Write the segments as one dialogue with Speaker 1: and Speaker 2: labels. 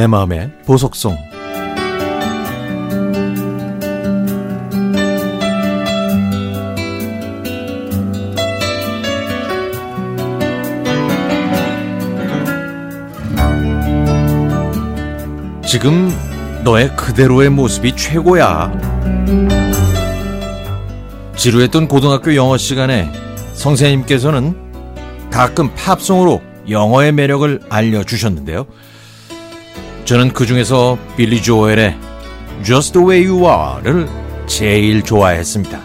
Speaker 1: 내 마음의 보석송 지금 너의 그대로의 모습이 최고야. 지루했던 고등학교 영어 시간에 선생님께서는 가끔 팝송으로 영어의 매력을 알려주셨는데요. 저는 그 중에서 빌리 조엘의 Just the way you are를 제일 좋아했습니다.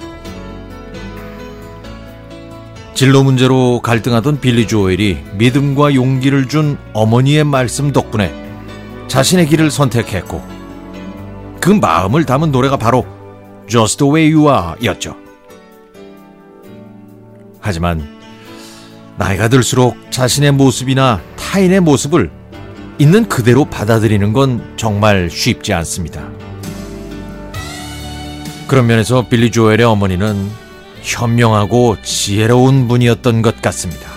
Speaker 1: 진로 문제로 갈등하던 빌리 조엘이 믿음과 용기를 준 어머니의 말씀 덕분에 자신의 길을 선택했고 그 마음을 담은 노래가 바로 Just the way you are 였죠. 하지만 나이가 들수록 자신의 모습이나 타인의 모습을 있는 그대로 받아들이는 건 정말 쉽지 않습니다. 그런 면에서 빌리 조엘의 어머니는 현명하고 지혜로운 분이었던 것 같습니다.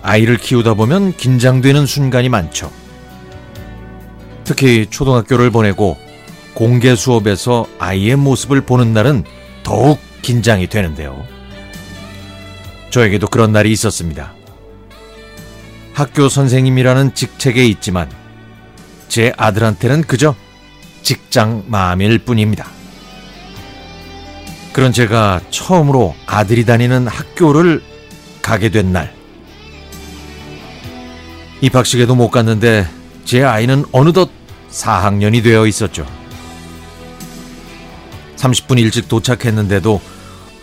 Speaker 1: 아이를 키우다 보면 긴장되는 순간이 많죠. 특히 초등학교를 보내고 공개 수업에서 아이의 모습을 보는 날은 더욱 긴장이 되는데요. 저에게도 그런 날이 있었습니다. 학교 선생님이라는 직책에 있지만 제 아들한테는 그저 직장 마음일 뿐입니다. 그런 제가 처음으로 아들이 다니는 학교를 가게 된 날. 입학식에도 못 갔는데 제 아이는 어느덧 4학년이 되어 있었죠. 30분 일찍 도착했는데도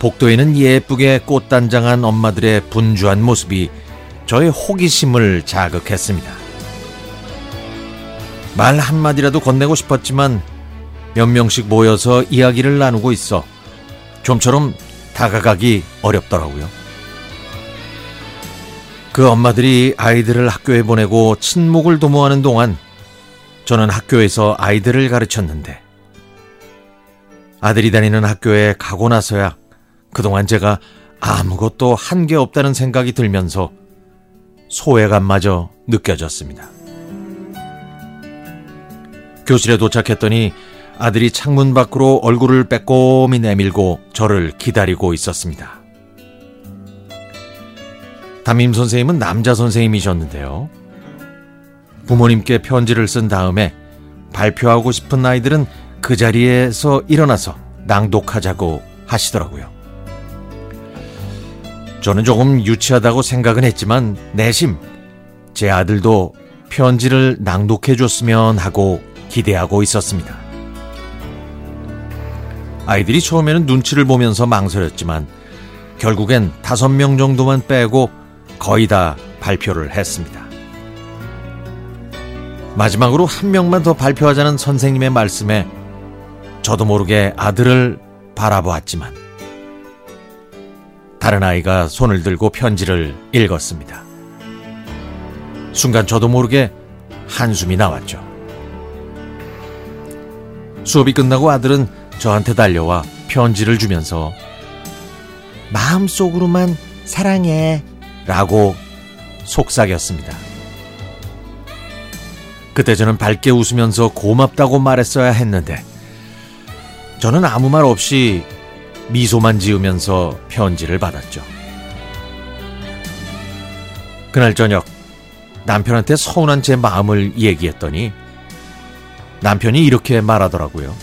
Speaker 1: 복도에는 예쁘게 꽃단장한 엄마들의 분주한 모습이 저의 호기심을 자극했습니다. 말 한마디라도 건네고 싶었지만 몇 명씩 모여서 이야기를 나누고 있어 좀처럼 다가가기 어렵더라고요. 그 엄마들이 아이들을 학교에 보내고 친목을 도모하는 동안 저는 학교에서 아이들을 가르쳤는데 아들이 다니는 학교에 가고 나서야 그동안 제가 아무것도 한 게 없다는 생각이 들면서 소외감마저 느껴졌습니다. 교실에 도착했더니 아들이 창문 밖으로 얼굴을 빼꼼히 내밀고 저를 기다리고 있었습니다. 담임 선생님은 남자 선생님이셨는데요. 부모님께 편지를 쓴 다음에 발표하고 싶은 아이들은 그 자리에서 일어나서 낭독하자고 하시더라고요. 저는 조금 유치하다고 생각은 했지만 내심 제 아들도 편지를 낭독해 줬으면 하고 기대하고 있었습니다. 아이들이 처음에는 눈치를 보면서 망설였지만 결국엔 다섯 명 정도만 빼고 거의 다 발표를 했습니다. 마지막으로 한 명만 더 발표하자는 선생님의 말씀에 저도 모르게 아들을 바라보았지만 다른 아이가 손을 들고 편지를 읽었습니다. 순간 저도 모르게 한숨이 나왔죠. 수업이 끝나고 아들은 저한테 달려와 편지를 주면서 마음속으로만 사랑해 라고 속삭였습니다. 그때 저는 밝게 웃으면서 고맙다고 말했어야 했는데 저는 아무 말 없이 미소만 지으면서 편지를 받았죠. 그날 저녁 남편한테 서운한 제 마음을 얘기했더니 남편이 이렇게 말하더라고요.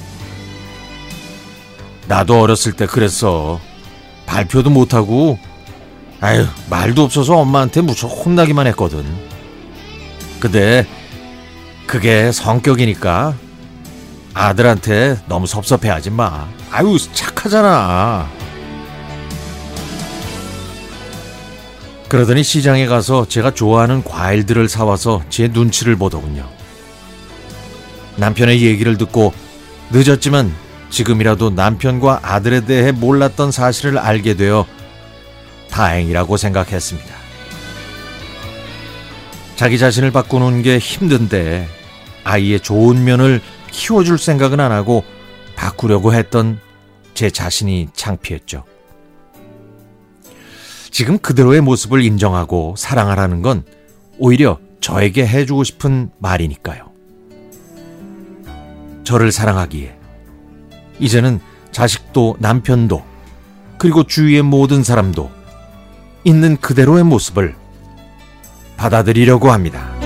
Speaker 1: 나도 어렸을 때 그랬어. 발표도 못하고, 아유, 말도 없어서 엄마한테 무척 혼나기만 했거든. 근데, 그게 성격이니까 아들한테 너무 섭섭해 하지 마. 아유, 착하잖아. 그러더니 시장에 가서 제가 좋아하는 과일들을 사와서 제 눈치를 보더군요. 남편의 얘기를 듣고 늦었지만 지금이라도 남편과 아들에 대해 몰랐던 사실을 알게 되어 다행이라고 생각했습니다. 자기 자신을 바꾸는 게 힘든데 아이의 좋은 면을 키워줄 생각은 안 하고 바꾸려고 했던 제 자신이 창피했죠. 지금 그대로의 모습을 인정하고 사랑하라는 건 오히려 저에게 해주고 싶은 말이니까요. 저를 사랑하기에 이제는 자식도 남편도 그리고 주위의 모든 사람도 있는 그대로의 모습을 받아들이려고 합니다.